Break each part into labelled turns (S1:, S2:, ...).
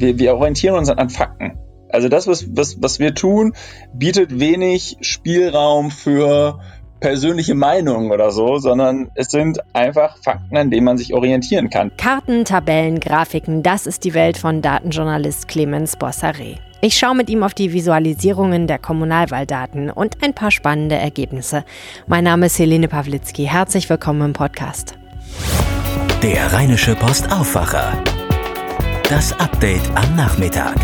S1: wir, wir orientieren uns an Fakten. Also das, was, was, was wir tun, bietet wenig Spielraum für persönliche Meinungen oder so, sondern es sind einfach Fakten, an denen man sich orientieren kann.
S2: Karten, Tabellen, Grafiken, das ist die Welt von Datenjournalist Clemens Bossaré. Ich schaue mit ihm auf die Visualisierungen der Kommunalwahldaten und ein paar spannende Ergebnisse. Mein Name ist Helene Pawlitzki. Herzlich willkommen im Podcast.
S3: Der Rheinische Post Aufwacher. Das Update am Nachmittag.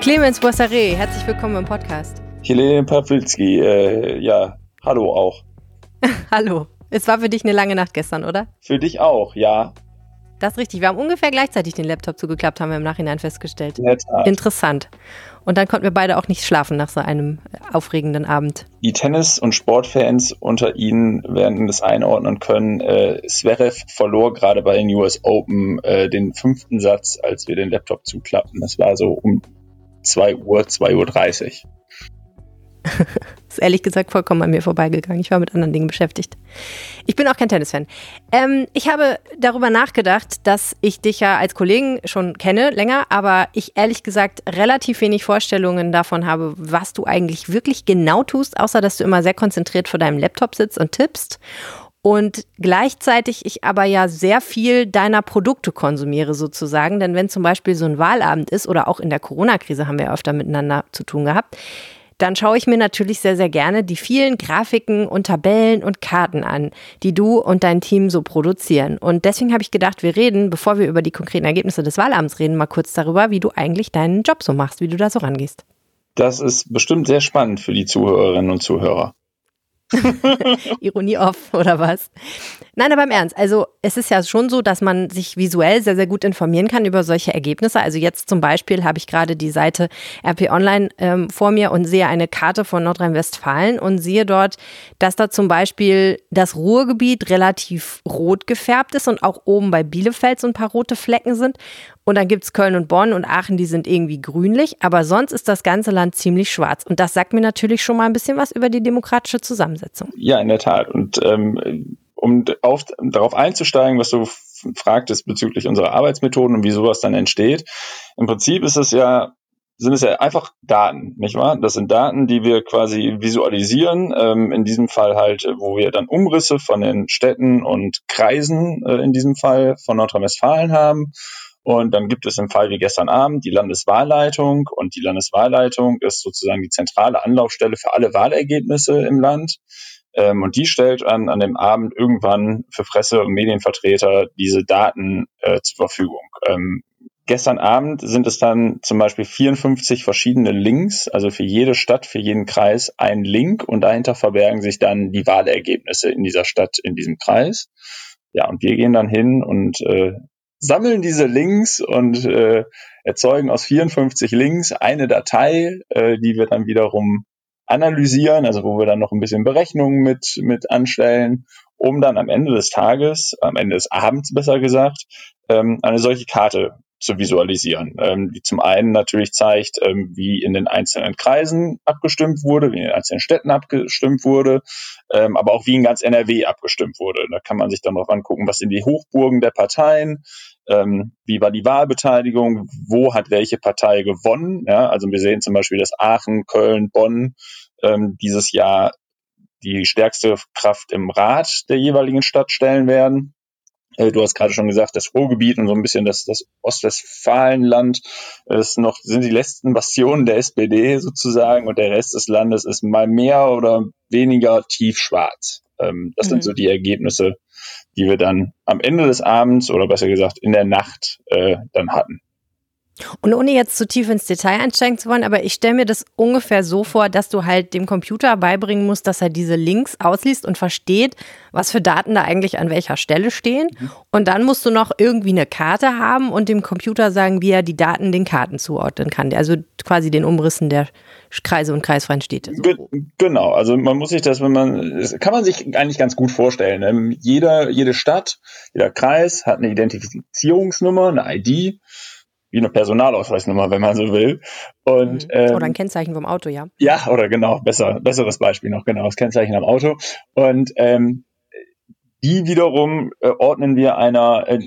S2: Clemens Bossaré, herzlich willkommen im Podcast.
S1: Helene Pawlitzki, äh, ja, hallo auch.
S2: hallo. Es war für dich eine lange Nacht gestern, oder?
S1: Für dich auch, ja.
S2: Das ist richtig. Wir haben ungefähr gleichzeitig den Laptop zugeklappt, haben wir im Nachhinein festgestellt.
S1: In der Tat.
S2: Interessant. Und dann konnten wir beide auch nicht schlafen nach so einem aufregenden Abend.
S1: Die Tennis- und Sportfans unter Ihnen werden das einordnen können. Äh, Zverev verlor gerade bei den US Open äh, den fünften Satz, als wir den Laptop zuklappten. Das war so um 2 Uhr, 2.30 Uhr.
S2: ist ehrlich gesagt vollkommen an mir vorbeigegangen. Ich war mit anderen Dingen beschäftigt. Ich bin auch kein Tennisfan. Ähm, ich habe darüber nachgedacht, dass ich dich ja als Kollegen schon kenne, länger, aber ich ehrlich gesagt relativ wenig Vorstellungen davon habe, was du eigentlich wirklich genau tust, außer dass du immer sehr konzentriert vor deinem Laptop sitzt und tippst. Und gleichzeitig ich aber ja sehr viel deiner Produkte konsumiere sozusagen. Denn wenn zum Beispiel so ein Wahlabend ist oder auch in der Corona-Krise haben wir öfter miteinander zu tun gehabt, dann schaue ich mir natürlich sehr, sehr gerne die vielen Grafiken und Tabellen und Karten an, die du und dein Team so produzieren. Und deswegen habe ich gedacht, wir reden, bevor wir über die konkreten Ergebnisse des Wahlabends reden, mal kurz darüber, wie du eigentlich deinen Job so machst, wie du da so rangehst.
S1: Das ist bestimmt sehr spannend für die Zuhörerinnen und Zuhörer.
S2: Ironie off oder was? Nein, aber im Ernst. Also es ist ja schon so, dass man sich visuell sehr, sehr gut informieren kann über solche Ergebnisse. Also jetzt zum Beispiel habe ich gerade die Seite RP Online ähm, vor mir und sehe eine Karte von Nordrhein-Westfalen und sehe dort, dass da zum Beispiel das Ruhrgebiet relativ rot gefärbt ist und auch oben bei Bielefeld so ein paar rote Flecken sind. Und dann gibt es Köln und Bonn und Aachen, die sind irgendwie grünlich, aber sonst ist das ganze Land ziemlich schwarz. Und das sagt mir natürlich schon mal ein bisschen was über die demokratische Zusammensetzung.
S1: Ja, in der Tat. Und ähm, um auf, darauf einzusteigen, was du fragtest bezüglich unserer Arbeitsmethoden und wie sowas dann entsteht. Im Prinzip ist es ja sind es ja einfach Daten, nicht wahr? Das sind Daten, die wir quasi visualisieren. Ähm, in diesem Fall halt, wo wir dann Umrisse von den Städten und Kreisen äh, in diesem Fall von Nordrhein-Westfalen haben und dann gibt es im Fall wie gestern Abend die Landeswahlleitung und die Landeswahlleitung ist sozusagen die zentrale Anlaufstelle für alle Wahlergebnisse im Land. Ähm, und die stellt an, an dem Abend irgendwann für Presse- und Medienvertreter diese Daten äh, zur Verfügung. Ähm, gestern Abend sind es dann zum Beispiel 54 verschiedene Links, also für jede Stadt, für jeden Kreis ein Link und dahinter verbergen sich dann die Wahlergebnisse in dieser Stadt, in diesem Kreis. Ja, und wir gehen dann hin und äh, sammeln diese Links und äh, erzeugen aus 54 Links eine Datei, äh, die wir dann wiederum analysieren, also wo wir dann noch ein bisschen Berechnungen mit, mit anstellen, um dann am Ende des Tages, am Ende des Abends besser gesagt, ähm, eine solche Karte zu visualisieren, ähm, die zum einen natürlich zeigt, ähm, wie in den einzelnen Kreisen abgestimmt wurde, wie in den einzelnen Städten abgestimmt wurde, ähm, aber auch wie in ganz NRW abgestimmt wurde. Da kann man sich dann noch angucken, was sind die Hochburgen der Parteien, ähm, wie war die Wahlbeteiligung, wo hat welche Partei gewonnen. Ja, also wir sehen zum Beispiel, dass Aachen, Köln, Bonn ähm, dieses Jahr die stärkste Kraft im Rat der jeweiligen Stadt stellen werden. Äh, du hast gerade schon gesagt, das Ruhrgebiet und so ein bisschen das, das Ostwestfalenland ist noch, sind die letzten Bastionen der SPD sozusagen und der Rest des Landes ist mal mehr oder weniger tiefschwarz. Ähm, das mhm. sind so die Ergebnisse, die wir dann am Ende des Abends oder besser gesagt in der Nacht äh, dann hatten.
S2: Und ohne jetzt zu tief ins Detail einsteigen zu wollen, aber ich stelle mir das ungefähr so vor, dass du halt dem Computer beibringen musst, dass er diese Links ausliest und versteht, was für Daten da eigentlich an welcher Stelle stehen. Mhm. Und dann musst du noch irgendwie eine Karte haben und dem Computer sagen, wie er die Daten den Karten zuordnen kann. Also quasi den Umrissen der Kreise und kreisfreien Städte. So.
S1: Ge genau, also man muss sich das, wenn man, das kann man sich eigentlich ganz gut vorstellen. Ne? Jeder, jede Stadt, jeder Kreis hat eine Identifizierungsnummer, eine ID wie eine Personalausweisnummer, wenn man so will. Und,
S2: ähm, oder ein Kennzeichen vom Auto, ja.
S1: Ja, oder genau, besser, besseres Beispiel noch, genau, das Kennzeichen am Auto. Und ähm, die wiederum äh, ordnen wir einer, äh,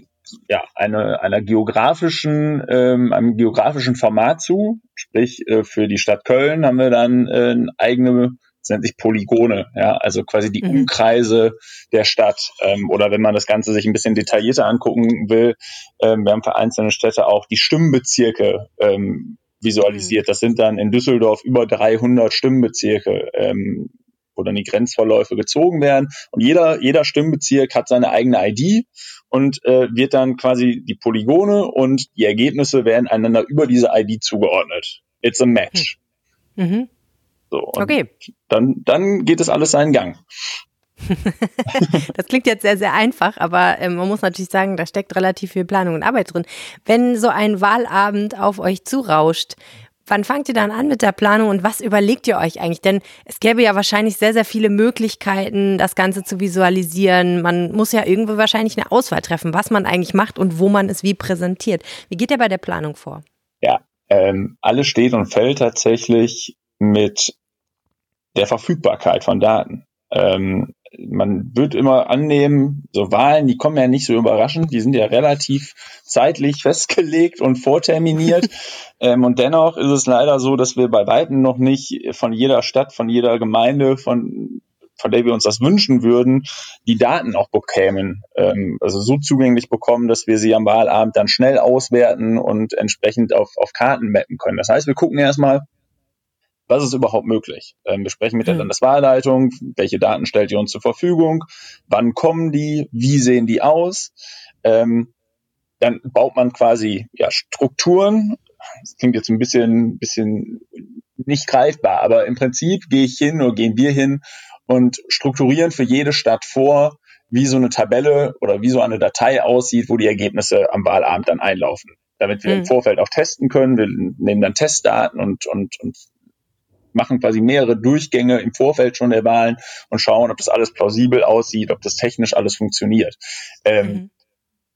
S1: ja, eine, einer geografischen, ähm, einem geografischen Format zu. Sprich, äh, für die Stadt Köln haben wir dann äh, eine eigene das nennt sich Polygone, ja, also quasi die mhm. Umkreise der Stadt. Ähm, oder wenn man das Ganze sich ein bisschen detaillierter angucken will, ähm, wir haben für einzelne Städte auch die Stimmbezirke ähm, visualisiert. Mhm. Das sind dann in Düsseldorf über 300 Stimmbezirke. Ähm, wo dann die Grenzverläufe gezogen werden. Und jeder, jeder Stimmbezirk hat seine eigene ID und äh, wird dann quasi die Polygone und die Ergebnisse werden einander über diese ID zugeordnet. It's a match. Hm. Mhm. So, okay. Dann, dann geht es alles seinen Gang.
S2: das klingt jetzt sehr, sehr einfach, aber ähm, man muss natürlich sagen, da steckt relativ viel Planung und Arbeit drin. Wenn so ein Wahlabend auf euch zurauscht, wann fangt ihr dann an mit der Planung und was überlegt ihr euch eigentlich? Denn es gäbe ja wahrscheinlich sehr, sehr viele Möglichkeiten, das Ganze zu visualisieren. Man muss ja irgendwo wahrscheinlich eine Auswahl treffen, was man eigentlich macht und wo man es wie präsentiert. Wie geht ihr bei der Planung vor?
S1: Ja, ähm, alles steht und fällt tatsächlich mit der Verfügbarkeit von Daten. Ähm, man wird immer annehmen, so Wahlen, die kommen ja nicht so überraschend, die sind ja relativ zeitlich festgelegt und vorterminiert. ähm, und dennoch ist es leider so, dass wir bei Weitem noch nicht von jeder Stadt, von jeder Gemeinde, von von der wir uns das wünschen würden, die Daten auch bekämen, ähm, also so zugänglich bekommen, dass wir sie am Wahlabend dann schnell auswerten und entsprechend auf, auf Karten mappen können. Das heißt, wir gucken erstmal, was ist überhaupt möglich? Ähm, wir sprechen mit der hm. Landeswahlleitung, welche Daten stellt ihr uns zur Verfügung, wann kommen die, wie sehen die aus? Ähm, dann baut man quasi ja, Strukturen. Das klingt jetzt ein bisschen, bisschen nicht greifbar, aber im Prinzip gehe ich hin oder gehen wir hin und strukturieren für jede Stadt vor, wie so eine Tabelle oder wie so eine Datei aussieht, wo die Ergebnisse am Wahlabend dann einlaufen damit wir mhm. im hm. Vorfeld auch testen können. Wir nehmen dann Testdaten und, und, und machen quasi mehrere Durchgänge im Vorfeld schon der Wahlen und schauen, ob das alles plausibel aussieht, ob das technisch alles funktioniert. Ähm, mhm.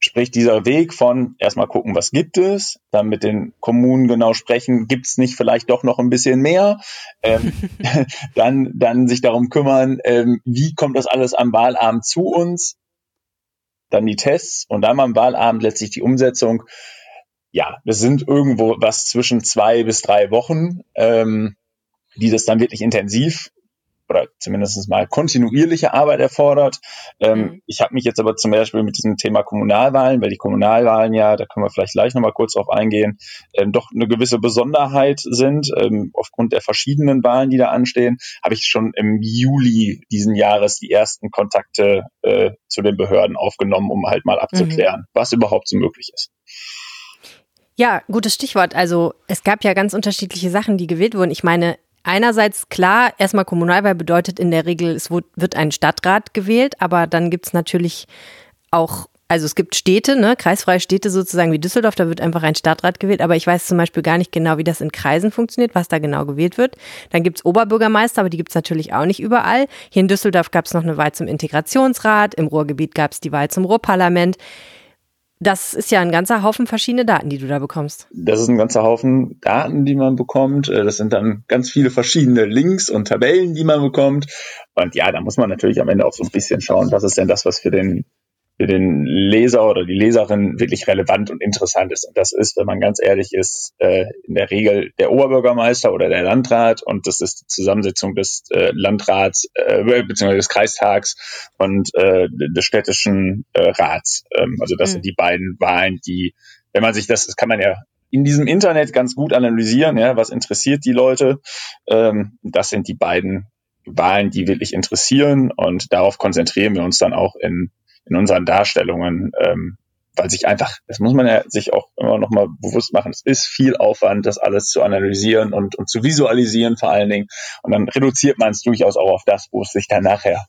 S1: Sprich, dieser Weg von erstmal gucken, was gibt es, dann mit den Kommunen genau sprechen, gibt es nicht vielleicht doch noch ein bisschen mehr, ähm, dann, dann sich darum kümmern, ähm, wie kommt das alles am Wahlabend zu uns, dann die Tests und dann am Wahlabend letztlich die Umsetzung. Ja, das sind irgendwo was zwischen zwei bis drei Wochen. Ähm, die das dann wirklich intensiv oder zumindest mal kontinuierliche Arbeit erfordert. Ähm, mhm. Ich habe mich jetzt aber zum Beispiel mit diesem Thema Kommunalwahlen, weil die Kommunalwahlen ja, da können wir vielleicht gleich nochmal kurz drauf eingehen, ähm, doch eine gewisse Besonderheit sind. Ähm, aufgrund der verschiedenen Wahlen, die da anstehen, habe ich schon im Juli diesen Jahres die ersten Kontakte äh, zu den Behörden aufgenommen, um halt mal abzuklären, mhm. was überhaupt so möglich ist.
S2: Ja, gutes Stichwort. Also es gab ja ganz unterschiedliche Sachen, die gewählt wurden. Ich meine, einerseits klar, erstmal Kommunalwahl bedeutet in der Regel, es wird ein Stadtrat gewählt, aber dann gibt es natürlich auch, also es gibt Städte, ne, kreisfreie Städte sozusagen wie Düsseldorf, da wird einfach ein Stadtrat gewählt, aber ich weiß zum Beispiel gar nicht genau, wie das in Kreisen funktioniert, was da genau gewählt wird. Dann gibt es Oberbürgermeister, aber die gibt es natürlich auch nicht überall. Hier in Düsseldorf gab es noch eine Wahl zum Integrationsrat, im Ruhrgebiet gab es die Wahl zum Ruhrparlament. Das ist ja ein ganzer Haufen verschiedene Daten, die du da bekommst.
S1: Das ist ein ganzer Haufen Daten, die man bekommt. Äh, das sind dann ganz viele verschiedene Links und Tabellen, die man bekommt. Und ja, da muss man natürlich am Ende auch so ein bisschen schauen, was ist denn das, was für den für den Leser oder die Leserin wirklich relevant und interessant ist. Und das ist, wenn man ganz ehrlich ist, äh, in der Regel der Oberbürgermeister oder der Landrat und das ist die Zusammensetzung des äh, Landrats äh, bzw. des Kreistags und äh, des städtischen äh, Rats. Ähm, also das mhm. sind die beiden Wahlen, die, wenn man sich das, das kann man ja in diesem Internet ganz gut analysieren, ja, was interessiert die Leute. Ähm, das sind die beiden Wahlen, die wirklich interessieren und darauf konzentrieren wir uns dann auch in in unseren Darstellungen, ähm, weil sich einfach, das muss man ja sich auch immer noch mal bewusst machen, es ist viel Aufwand, das alles zu analysieren und, und zu visualisieren vor allen Dingen. Und dann reduziert man es durchaus auch auf das, wo es sich dann nachher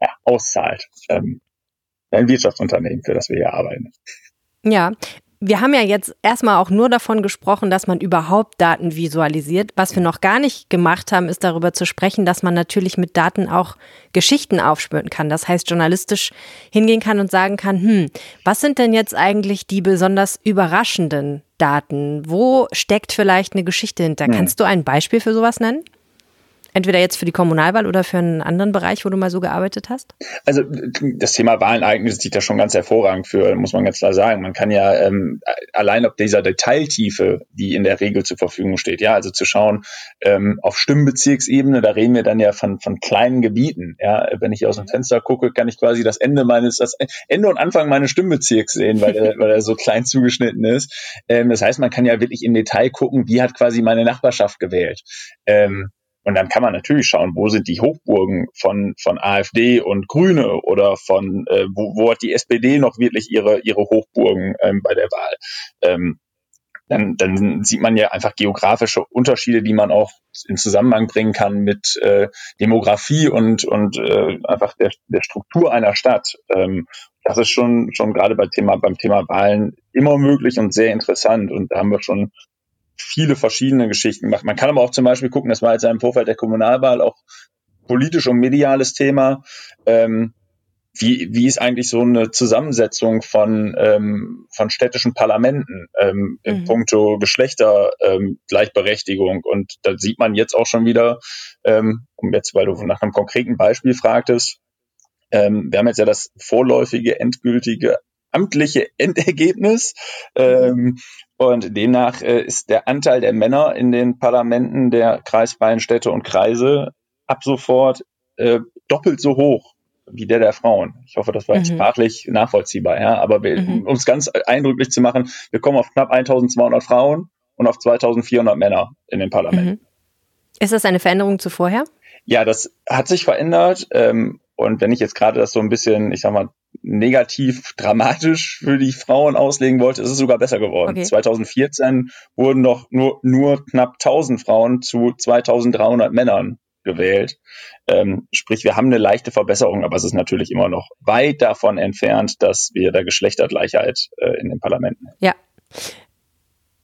S1: ja, auszahlt. Ähm, ein Wirtschaftsunternehmen, für das wir hier arbeiten.
S2: Ja, wir haben ja jetzt erstmal auch nur davon gesprochen, dass man überhaupt Daten visualisiert. Was wir noch gar nicht gemacht haben, ist darüber zu sprechen, dass man natürlich mit Daten auch Geschichten aufspüren kann. Das heißt, journalistisch hingehen kann und sagen kann, hm, was sind denn jetzt eigentlich die besonders überraschenden Daten? Wo steckt vielleicht eine Geschichte hinter? Hm. Kannst du ein Beispiel für sowas nennen? Entweder jetzt für die Kommunalwahl oder für einen anderen Bereich, wo du mal so gearbeitet hast?
S1: Also das Thema Wahlen eignet sich da schon ganz hervorragend für, muss man ganz klar sagen. Man kann ja ähm, allein ob dieser Detailtiefe, die in der Regel zur Verfügung steht, ja, also zu schauen, ähm, auf Stimmbezirksebene, da reden wir dann ja von, von kleinen Gebieten. Ja, wenn ich aus dem Fenster gucke, kann ich quasi das Ende meines, das Ende und Anfang meines Stimmbezirks sehen, weil er, weil er so klein zugeschnitten ist. Ähm, das heißt, man kann ja wirklich im Detail gucken, wie hat quasi meine Nachbarschaft gewählt. Ähm, und dann kann man natürlich schauen, wo sind die Hochburgen von, von AfD und Grüne oder von, äh, wo, wo hat die SPD noch wirklich ihre, ihre Hochburgen ähm, bei der Wahl. Ähm, dann, dann sieht man ja einfach geografische Unterschiede, die man auch in Zusammenhang bringen kann mit äh, Demografie und, und äh, einfach der, der Struktur einer Stadt. Ähm, das ist schon, schon gerade beim Thema, beim Thema Wahlen immer möglich und sehr interessant. Und da haben wir schon viele verschiedene Geschichten gemacht. Man kann aber auch zum Beispiel gucken, das war jetzt im Vorfeld der Kommunalwahl auch politisch und mediales Thema. Ähm, wie, wie ist eigentlich so eine Zusammensetzung von, ähm, von städtischen Parlamenten ähm, in mhm. puncto Geschlechtergleichberechtigung? Ähm, und da sieht man jetzt auch schon wieder, ähm, um jetzt, weil du nach einem konkreten Beispiel fragtest, ähm, wir haben jetzt ja das vorläufige, endgültige amtliche Endergebnis. Ähm, und demnach äh, ist der Anteil der Männer in den Parlamenten der kreisfreien Städte und Kreise ab sofort äh, doppelt so hoch wie der der Frauen. Ich hoffe, das war jetzt mhm. sprachlich nachvollziehbar. Ja? Aber mhm. um es ganz eindrücklich zu machen, wir kommen auf knapp 1200 Frauen und auf 2400 Männer in den Parlamenten. Mhm.
S2: Ist das eine Veränderung zu vorher?
S1: Ja, das hat sich verändert. Ähm, und wenn ich jetzt gerade das so ein bisschen, ich sag mal, negativ dramatisch für die Frauen auslegen wollte, ist es sogar besser geworden. Okay. 2014 wurden noch nur, nur knapp 1000 Frauen zu 2300 Männern gewählt. Ähm, sprich, wir haben eine leichte Verbesserung, aber es ist natürlich immer noch weit davon entfernt, dass wir da Geschlechtergleichheit äh, in den Parlamenten
S2: haben. Ja.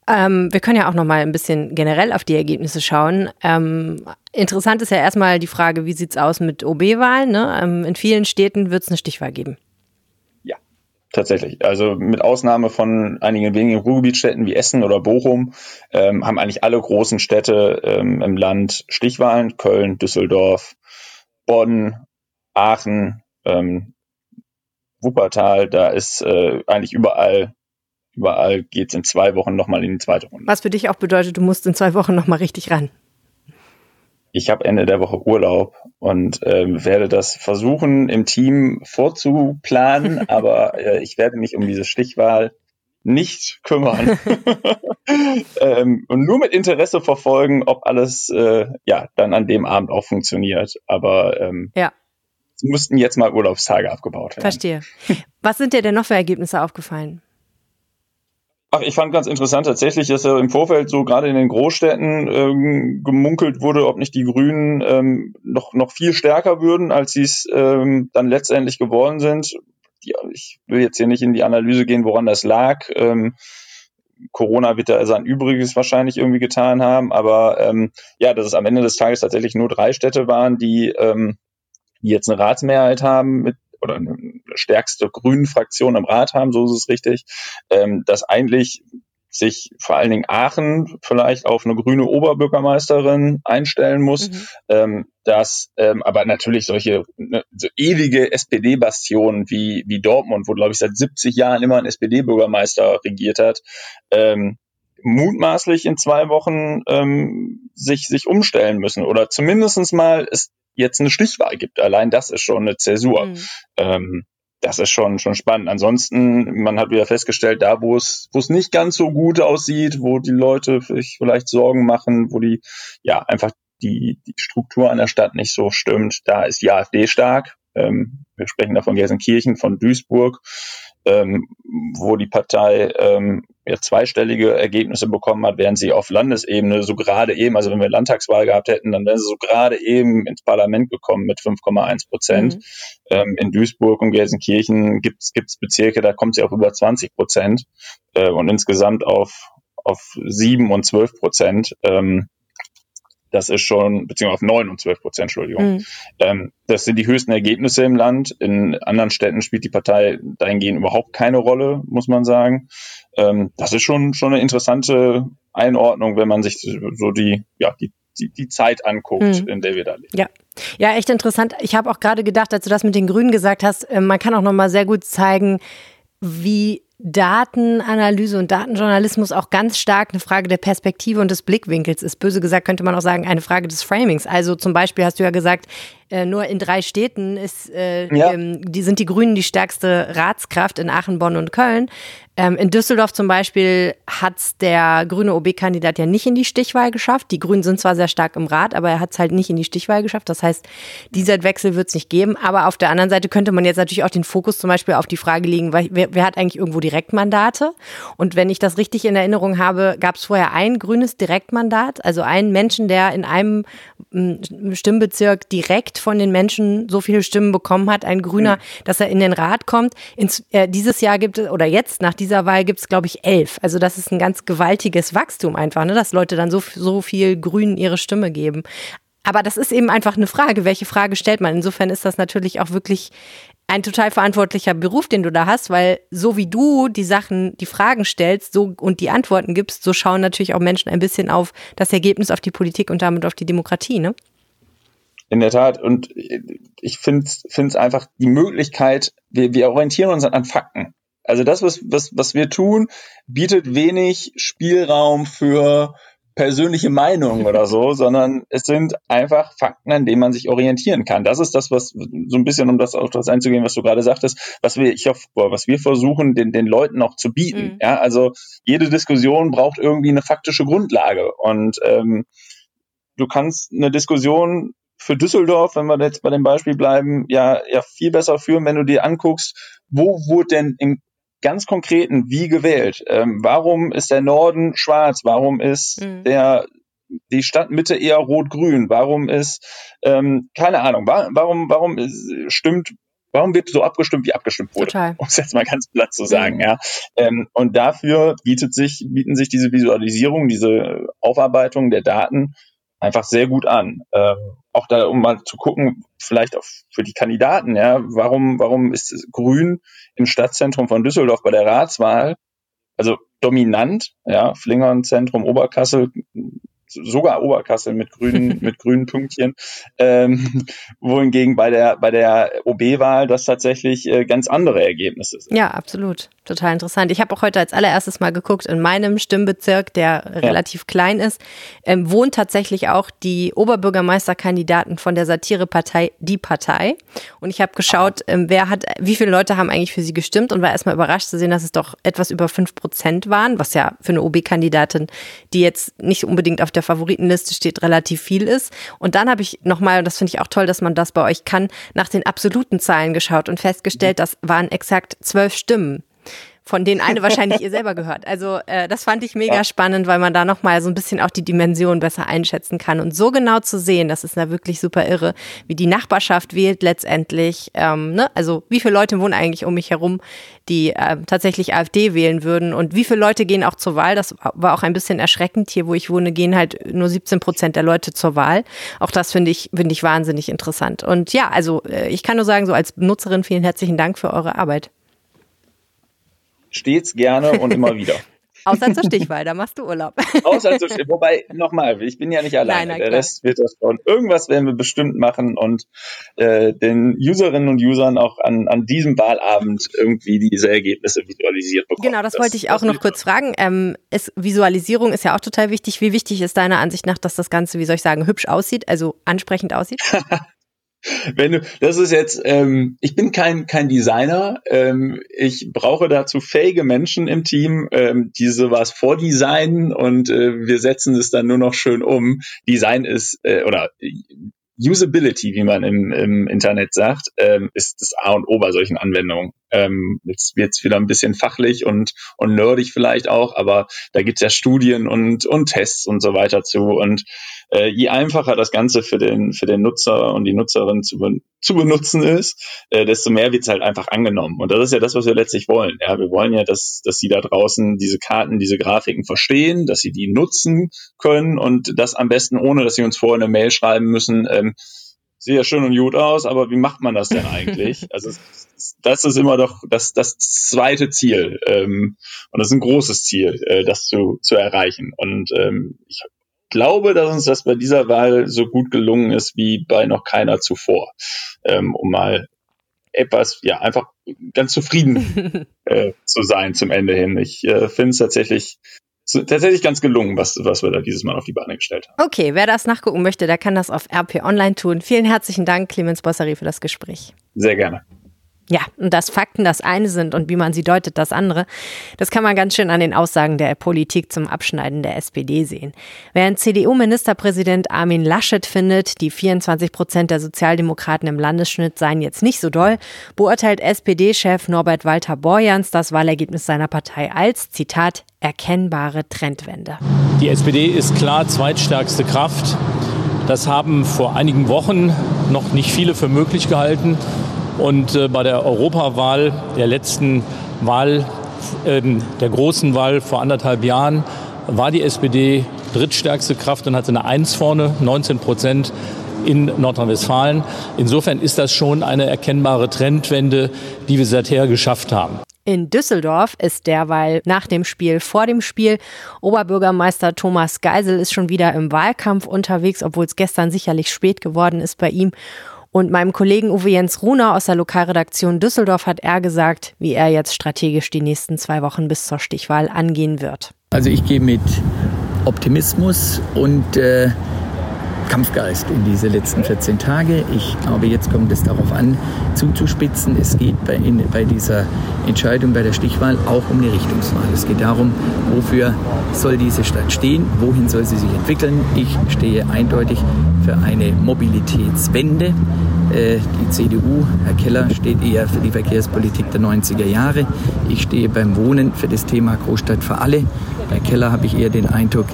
S2: Ähm, wir können ja auch noch mal ein bisschen generell auf die Ergebnisse schauen. Ähm, interessant ist ja erstmal die Frage, wie sieht es aus mit OB-Wahlen? Ne? Ähm, in vielen Städten wird es eine Stichwahl geben.
S1: Tatsächlich. Also mit Ausnahme von einigen wenigen Ruhrgebietstädten wie Essen oder Bochum ähm, haben eigentlich alle großen Städte ähm, im Land Stichwahlen. Köln, Düsseldorf, Bonn, Aachen, ähm, Wuppertal. Da ist äh, eigentlich überall, überall geht's in zwei Wochen nochmal in die zweite Runde.
S2: Was für dich auch bedeutet, du musst in zwei Wochen nochmal richtig ran
S1: ich habe Ende der Woche Urlaub und äh, werde das versuchen im Team vorzuplanen, aber äh, ich werde mich um diese Stichwahl nicht kümmern ähm, und nur mit Interesse verfolgen, ob alles äh, ja dann an dem Abend auch funktioniert. Aber ähm, ja. es mussten jetzt mal Urlaubstage abgebaut werden.
S2: Verstehe. Was sind dir denn noch für Ergebnisse aufgefallen?
S1: Ach, ich fand ganz interessant tatsächlich, dass ja im Vorfeld so gerade in den Großstädten ähm, gemunkelt wurde, ob nicht die Grünen ähm, noch, noch viel stärker würden, als sie es ähm, dann letztendlich geworden sind. Die, ich will jetzt hier nicht in die Analyse gehen, woran das lag. Ähm, Corona wird da sein Übriges wahrscheinlich irgendwie getan haben, aber ähm, ja, dass es am Ende des Tages tatsächlich nur drei Städte waren, die, ähm, die jetzt eine Ratsmehrheit haben mit oder eine stärkste grünen Fraktion im Rat haben, so ist es richtig, ähm, dass eigentlich sich vor allen Dingen Aachen vielleicht auf eine grüne Oberbürgermeisterin einstellen muss, mhm. ähm, dass ähm, aber natürlich solche ne, so ewige SPD-Bastionen wie wie Dortmund, wo glaube ich seit 70 Jahren immer ein SPD-Bürgermeister regiert hat, ähm, mutmaßlich in zwei Wochen ähm, sich sich umstellen müssen oder zumindestens mal es jetzt eine Stichwahl gibt. Allein das ist schon eine Zäsur. Mhm. Ähm, das ist schon, schon spannend. Ansonsten, man hat wieder festgestellt, da wo es, wo es nicht ganz so gut aussieht, wo die Leute sich vielleicht Sorgen machen, wo die, ja, einfach die, die Struktur an der Stadt nicht so stimmt, da ist die AfD stark. Ähm, wir sprechen da von Gelsenkirchen, von Duisburg ähm, wo die Partei ähm, ja, zweistellige Ergebnisse bekommen hat, während sie auf Landesebene so gerade eben, also wenn wir Landtagswahl gehabt hätten, dann wären sie so gerade eben ins Parlament gekommen mit 5,1 Prozent. Mhm. Ähm, in Duisburg und Gelsenkirchen gibt es Bezirke, da kommt sie auf über 20 Prozent äh, und insgesamt auf, auf 7 und 12 Prozent. Ähm, das ist schon, beziehungsweise auf 9 und 12 Prozent, Entschuldigung. Mhm. Ähm, das sind die höchsten Ergebnisse im Land. In anderen Städten spielt die Partei dahingehend überhaupt keine Rolle, muss man sagen. Ähm, das ist schon, schon eine interessante Einordnung, wenn man sich so die, ja, die die, die Zeit anguckt, mhm. in der wir da leben.
S2: Ja. Ja, echt interessant. Ich habe auch gerade gedacht, als du das mit den Grünen gesagt hast, äh, man kann auch nochmal sehr gut zeigen, wie Datenanalyse und Datenjournalismus auch ganz stark eine Frage der Perspektive und des Blickwinkels ist. Böse gesagt könnte man auch sagen, eine Frage des Framings. Also zum Beispiel hast du ja gesagt, äh, nur in drei Städten ist, äh, ja. ähm, die sind die Grünen die stärkste Ratskraft in Aachen, Bonn und Köln. Ähm, in Düsseldorf zum Beispiel hat der grüne OB-Kandidat ja nicht in die Stichwahl geschafft. Die Grünen sind zwar sehr stark im Rat, aber er hat es halt nicht in die Stichwahl geschafft. Das heißt, dieser Wechsel wird es nicht geben. Aber auf der anderen Seite könnte man jetzt natürlich auch den Fokus zum Beispiel auf die Frage legen, wer, wer hat eigentlich irgendwo Direktmandate? Und wenn ich das richtig in Erinnerung habe, gab es vorher ein grünes Direktmandat, also einen Menschen, der in einem Stimmbezirk direkt von den Menschen so viele Stimmen bekommen hat, ein Grüner, mhm. dass er in den Rat kommt. Ins, äh, dieses Jahr gibt es, oder jetzt nach dieser Wahl gibt es, glaube ich, elf. Also das ist ein ganz gewaltiges Wachstum einfach, ne? dass Leute dann so, so viel Grünen ihre Stimme geben. Aber das ist eben einfach eine Frage. Welche Frage stellt man? Insofern ist das natürlich auch wirklich ein total verantwortlicher Beruf, den du da hast, weil so wie du die Sachen, die Fragen stellst so und die Antworten gibst, so schauen natürlich auch Menschen ein bisschen auf das Ergebnis, auf die Politik und damit auf die Demokratie, ne?
S1: In der Tat. Und ich finde es einfach die Möglichkeit, wir, wir orientieren uns an Fakten. Also das, was, was, was wir tun, bietet wenig Spielraum für persönliche Meinung oder so, sondern es sind einfach Fakten, an denen man sich orientieren kann. Das ist das, was so ein bisschen, um das auf das einzugehen, was du gerade sagtest, was wir, ich hoffe, was wir versuchen, den, den Leuten auch zu bieten. Mhm. Ja, also jede Diskussion braucht irgendwie eine faktische Grundlage und ähm, du kannst eine Diskussion für Düsseldorf, wenn wir jetzt bei dem Beispiel bleiben, ja, ja viel besser führen, wenn du dir anguckst, wo wurde denn im ganz konkreten, wie gewählt? Ähm, warum ist der Norden schwarz? Warum ist mhm. der die Stadtmitte eher rot-grün? Warum ist ähm, keine Ahnung? warum warum ist, stimmt Warum wird so abgestimmt, wie abgestimmt wurde? Total. Um es jetzt mal ganz platt zu sagen, mhm. ja. Ähm, und dafür bietet sich, bieten sich diese Visualisierung, diese Aufarbeitung der Daten einfach sehr gut an. Ähm, auch da, um mal zu gucken, vielleicht auch für die Kandidaten, ja, warum, warum ist Grün im Stadtzentrum von Düsseldorf bei der Ratswahl, also dominant, ja, Flingern Zentrum Oberkassel sogar Oberkassel mit grünen, mit grünen Pünktchen, ähm, wohingegen bei der, bei der OB-Wahl das tatsächlich äh, ganz andere Ergebnisse sind.
S2: Ja, absolut. Total interessant. Ich habe auch heute als allererstes mal geguckt, in meinem Stimmbezirk, der ja. relativ klein ist, ähm, wohnt tatsächlich auch die Oberbürgermeisterkandidaten von der Satirepartei Die Partei. Und ich habe geschaut, ähm, wer hat, wie viele Leute haben eigentlich für sie gestimmt und war erstmal überrascht zu sehen, dass es doch etwas über fünf Prozent waren, was ja für eine OB-Kandidatin, die jetzt nicht unbedingt auf der Favoritenliste steht, relativ viel ist. Und dann habe ich nochmal, und das finde ich auch toll, dass man das bei euch kann, nach den absoluten Zahlen geschaut und festgestellt, mhm. das waren exakt zwölf Stimmen von denen eine wahrscheinlich ihr selber gehört. Also äh, das fand ich mega ja. spannend, weil man da nochmal so ein bisschen auch die Dimension besser einschätzen kann. Und so genau zu sehen, das ist da wirklich super irre, wie die Nachbarschaft wählt letztendlich. Ähm, ne? Also wie viele Leute wohnen eigentlich um mich herum, die äh, tatsächlich AfD wählen würden und wie viele Leute gehen auch zur Wahl. Das war auch ein bisschen erschreckend. Hier, wo ich wohne, gehen halt nur 17 Prozent der Leute zur Wahl. Auch das finde ich, finde ich wahnsinnig interessant. Und ja, also äh, ich kann nur sagen, so als Nutzerin vielen herzlichen Dank für eure Arbeit.
S1: Stets gerne und immer wieder.
S2: Außer zur Stichwahl, da machst du Urlaub.
S1: Außer zur Stichwahl. Wobei, nochmal, ich bin ja nicht alleine. Nein, Der Rest wird das schon. Irgendwas werden wir bestimmt machen und äh, den Userinnen und Usern auch an, an diesem Wahlabend irgendwie diese Ergebnisse visualisiert bekommen.
S2: Genau, das, das wollte ich auch noch kurz fragen. Ähm, ist, Visualisierung ist ja auch total wichtig. Wie wichtig ist deiner Ansicht nach, dass das Ganze, wie soll ich sagen, hübsch aussieht, also ansprechend aussieht?
S1: Wenn du, das ist jetzt, ähm, ich bin kein kein Designer. Ähm, ich brauche dazu fähige Menschen im Team, ähm, die sowas vordesignen und äh, wir setzen es dann nur noch schön um. Design ist äh, oder Usability, wie man im, im Internet sagt, ähm, ist das A und O bei solchen Anwendungen. Ähm, jetzt wird's wieder ein bisschen fachlich und, und nerdig vielleicht auch, aber da gibt's ja Studien und, und Tests und so weiter zu. Und äh, je einfacher das Ganze für den, für den Nutzer und die Nutzerin zu, zu benutzen ist, äh, desto mehr wird's halt einfach angenommen. Und das ist ja das, was wir letztlich wollen. Ja, wir wollen ja, dass, dass sie da draußen diese Karten, diese Grafiken verstehen, dass sie die nutzen können und das am besten ohne, dass sie uns vorher eine Mail schreiben müssen, ähm, sieht ja schön und gut aus, aber wie macht man das denn eigentlich? also das ist immer doch das, das zweite Ziel ähm, und das ist ein großes Ziel, äh, das zu, zu erreichen. Und ähm, ich glaube, dass uns das bei dieser Wahl so gut gelungen ist wie bei noch keiner zuvor, ähm, um mal etwas, ja, einfach ganz zufrieden äh, zu sein zum Ende hin. Ich äh, finde es tatsächlich tatsächlich ganz gelungen, was, was wir da dieses Mal auf die Beine gestellt haben.
S2: Okay, wer das nachgucken möchte, der kann das auf RP Online tun. Vielen herzlichen Dank, Clemens Bossari, für das Gespräch.
S1: Sehr gerne.
S2: Ja, und dass Fakten das eine sind und wie man sie deutet das andere, das kann man ganz schön an den Aussagen der Politik zum Abschneiden der SPD sehen. Während CDU-Ministerpräsident Armin Laschet findet, die 24 Prozent der Sozialdemokraten im Landesschnitt seien jetzt nicht so doll, beurteilt SPD-Chef Norbert Walter Borjans das Wahlergebnis seiner Partei als, Zitat, erkennbare Trendwende.
S4: Die SPD ist klar zweitstärkste Kraft. Das haben vor einigen Wochen noch nicht viele für möglich gehalten. Und äh, bei der Europawahl, der letzten Wahl, äh, der großen Wahl vor anderthalb Jahren, war die SPD drittstärkste Kraft und hatte eine Eins vorne, 19 Prozent in Nordrhein-Westfalen. Insofern ist das schon eine erkennbare Trendwende, die wir seither geschafft haben.
S2: In Düsseldorf ist derweil nach dem Spiel vor dem Spiel. Oberbürgermeister Thomas Geisel ist schon wieder im Wahlkampf unterwegs, obwohl es gestern sicherlich spät geworden ist bei ihm. Und meinem Kollegen Uwe Jens Runer aus der Lokalredaktion Düsseldorf hat er gesagt, wie er jetzt strategisch die nächsten zwei Wochen bis zur Stichwahl angehen wird.
S5: Also ich gehe mit Optimismus und äh, Kampfgeist in diese letzten 14 Tage. Ich glaube, jetzt kommt es darauf an, zuzuspitzen. Es geht bei, in, bei dieser Entscheidung bei der Stichwahl auch um eine Richtungswahl. Es geht darum, wofür soll diese Stadt stehen, wohin soll sie sich entwickeln. Ich stehe eindeutig für eine Mobilitätswende. Äh, die CDU, Herr Keller, steht eher für die Verkehrspolitik der 90er Jahre. Ich stehe beim Wohnen für das Thema Großstadt für alle. Bei Keller habe ich eher den Eindruck,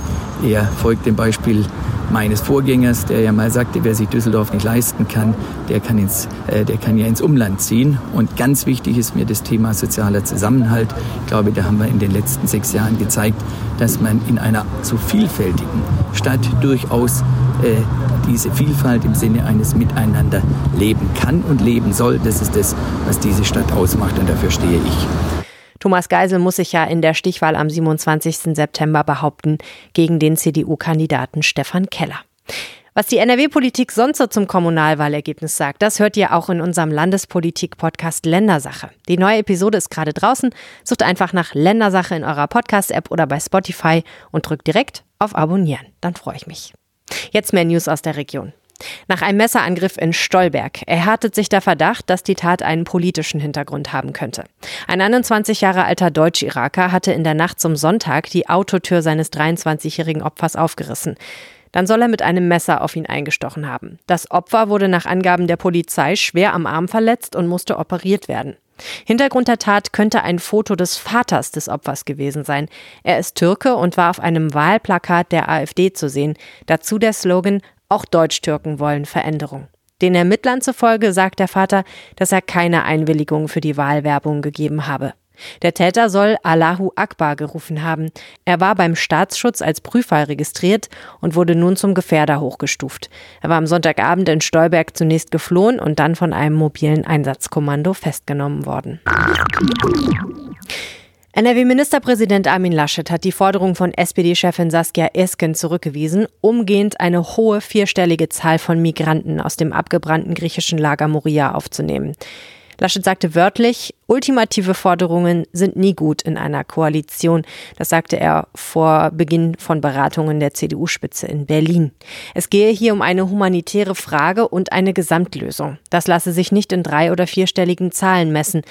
S5: er folgt dem Beispiel meines Vorgängers, der ja mal sagte, wer sich Düsseldorf nicht leisten kann, der kann, ins, äh, der kann ja ins Umland ziehen. Und ganz wichtig ist mir das Thema sozialer Zusammenhalt. Ich glaube, da haben wir in den letzten sechs Jahren gezeigt, dass man in einer so vielfältigen Stadt durchaus äh, diese Vielfalt im Sinne eines Miteinander leben kann und leben soll. Das ist das, was diese Stadt ausmacht und dafür stehe ich.
S2: Thomas Geisel muss sich ja in der Stichwahl am 27. September behaupten gegen den CDU-Kandidaten Stefan Keller. Was die NRW-Politik sonst so zum Kommunalwahlergebnis sagt, das hört ihr auch in unserem Landespolitik-Podcast Ländersache. Die neue Episode ist gerade draußen. Sucht einfach nach Ländersache in eurer Podcast-App oder bei Spotify und drückt direkt auf Abonnieren. Dann freue ich mich. Jetzt mehr News aus der Region. Nach einem Messerangriff in Stolberg erhärtet sich der Verdacht, dass die Tat einen politischen Hintergrund haben könnte. Ein 21 Jahre alter Deutsch-Iraker hatte in der Nacht zum Sonntag die Autotür seines 23-jährigen Opfers aufgerissen. Dann soll er mit einem Messer auf ihn eingestochen haben. Das Opfer wurde nach Angaben der Polizei schwer am Arm verletzt und musste operiert werden. Hintergrund der Tat könnte ein Foto des Vaters des Opfers gewesen sein. Er ist Türke und war auf einem Wahlplakat der AfD zu sehen. Dazu der Slogan auch Deutsch-Türken wollen Veränderung. Den Ermittlern zufolge sagt der Vater, dass er keine Einwilligung für die Wahlwerbung gegeben habe. Der Täter soll Allahu Akbar gerufen haben. Er war beim Staatsschutz als Prüffall registriert und wurde nun zum Gefährder hochgestuft. Er war am Sonntagabend in Stolberg zunächst geflohen und dann von einem mobilen Einsatzkommando festgenommen worden. NRW-Ministerpräsident Armin Laschet hat die Forderung von SPD-Chefin Saskia Esken zurückgewiesen, umgehend eine hohe vierstellige Zahl von Migranten aus dem abgebrannten griechischen Lager Moria aufzunehmen. Laschet sagte wörtlich, ultimative Forderungen sind nie gut in einer Koalition. Das sagte er vor Beginn von Beratungen der CDU-Spitze in Berlin. Es gehe hier um eine humanitäre Frage und eine Gesamtlösung. Das lasse sich nicht in drei- oder vierstelligen Zahlen messen.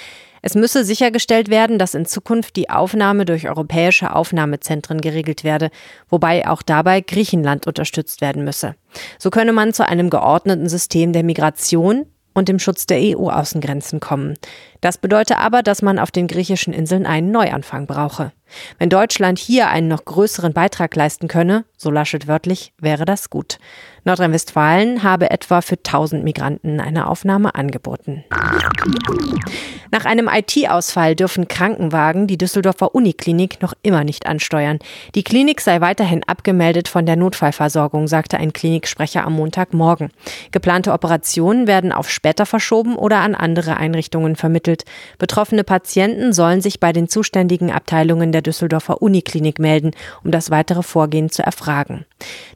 S2: Es müsse sichergestellt werden, dass in Zukunft die Aufnahme durch europäische Aufnahmezentren geregelt werde, wobei auch dabei Griechenland unterstützt werden müsse. So könne man zu einem geordneten System der Migration, und dem Schutz der EU-Außengrenzen kommen. Das bedeutet aber, dass man auf den griechischen Inseln einen Neuanfang brauche. Wenn Deutschland hier einen noch größeren Beitrag leisten könne, so Laschet wörtlich, wäre das gut. Nordrhein-Westfalen habe etwa für 1000 Migranten eine Aufnahme angeboten. Nach einem IT-Ausfall dürfen Krankenwagen die Düsseldorfer Uniklinik noch immer nicht ansteuern. Die Klinik sei weiterhin abgemeldet von der Notfallversorgung, sagte ein Kliniksprecher am Montagmorgen. Geplante Operationen werden auf später verschoben oder an andere Einrichtungen vermittelt. Betroffene Patienten sollen sich bei den zuständigen Abteilungen der Düsseldorfer Uniklinik melden, um das weitere Vorgehen zu erfragen.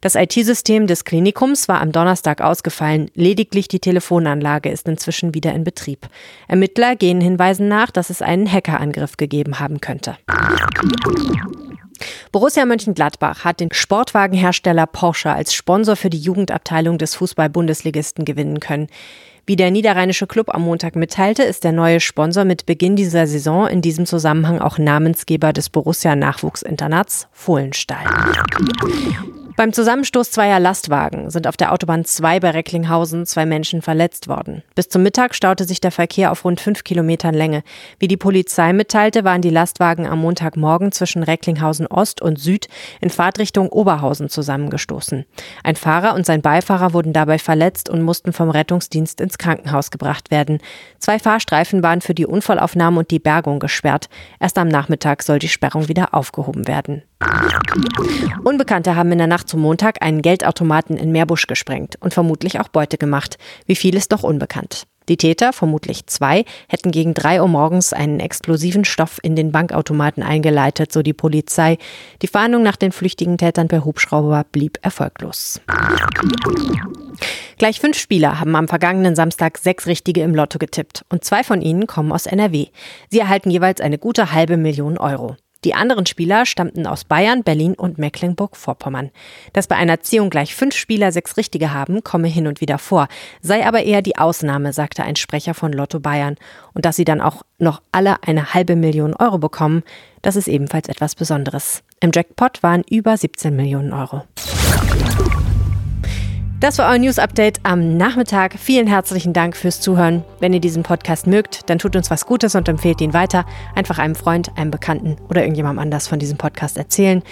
S2: Das IT-System des Klinikums war am Donnerstag ausgefallen, lediglich die Telefonanlage ist inzwischen wieder in Betrieb. Ermittler gehen Hinweisen nach, dass es einen Hackerangriff gegeben haben könnte. Borussia Mönchengladbach hat den Sportwagenhersteller Porsche als Sponsor für die Jugendabteilung des Fußball-Bundesligisten gewinnen können. Wie der niederrheinische Club am Montag mitteilte, ist der neue Sponsor mit Beginn dieser Saison in diesem Zusammenhang auch Namensgeber des Borussia Nachwuchsinternats Fohlenstall. Beim Zusammenstoß zweier Lastwagen sind auf der Autobahn 2 bei Recklinghausen zwei Menschen verletzt worden. Bis zum Mittag staute sich der Verkehr auf rund fünf Kilometern Länge. Wie die Polizei mitteilte, waren die Lastwagen am Montagmorgen zwischen Recklinghausen Ost und Süd in Fahrtrichtung Oberhausen zusammengestoßen. Ein Fahrer und sein Beifahrer wurden dabei verletzt und mussten vom Rettungsdienst ins Krankenhaus gebracht werden. Zwei Fahrstreifen waren für die Unfallaufnahme und die Bergung gesperrt. Erst am Nachmittag soll die Sperrung wieder aufgehoben werden. Unbekannte haben in der Nacht zum Montag einen Geldautomaten in Meerbusch gesprengt und vermutlich auch Beute gemacht. Wie viel ist noch unbekannt. Die Täter, vermutlich zwei, hätten gegen drei Uhr morgens einen explosiven Stoff in den Bankautomaten eingeleitet, so die Polizei. Die Fahndung nach den flüchtigen Tätern per Hubschrauber blieb erfolglos. Gleich fünf Spieler haben am vergangenen Samstag sechs Richtige im Lotto getippt und zwei von ihnen kommen aus NRW. Sie erhalten jeweils eine gute halbe Million Euro. Die anderen Spieler stammten aus Bayern, Berlin und Mecklenburg-Vorpommern. Dass bei einer Ziehung gleich fünf Spieler sechs Richtige haben, komme hin und wieder vor, sei aber eher die Ausnahme, sagte ein Sprecher von Lotto Bayern. Und dass sie dann auch noch alle eine halbe Million Euro bekommen, das ist ebenfalls etwas Besonderes. Im Jackpot waren über 17 Millionen Euro. Das war euer News Update am Nachmittag. Vielen herzlichen Dank fürs Zuhören. Wenn ihr diesen Podcast mögt, dann tut uns was Gutes und empfehlt ihn weiter. Einfach einem Freund, einem Bekannten oder irgendjemandem anders von diesem Podcast erzählen.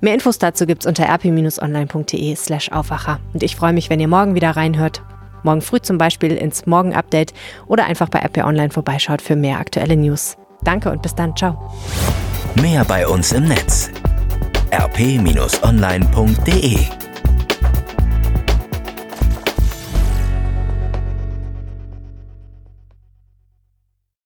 S2: Mehr Infos dazu gibt's unter rp-online.de slash Aufwacher. Und ich freue mich, wenn ihr morgen wieder reinhört. Morgen früh zum Beispiel ins Morgen-Update oder einfach bei RP Online vorbeischaut für mehr aktuelle News. Danke und bis dann. Ciao.
S3: Mehr bei uns im Netz rp-online.de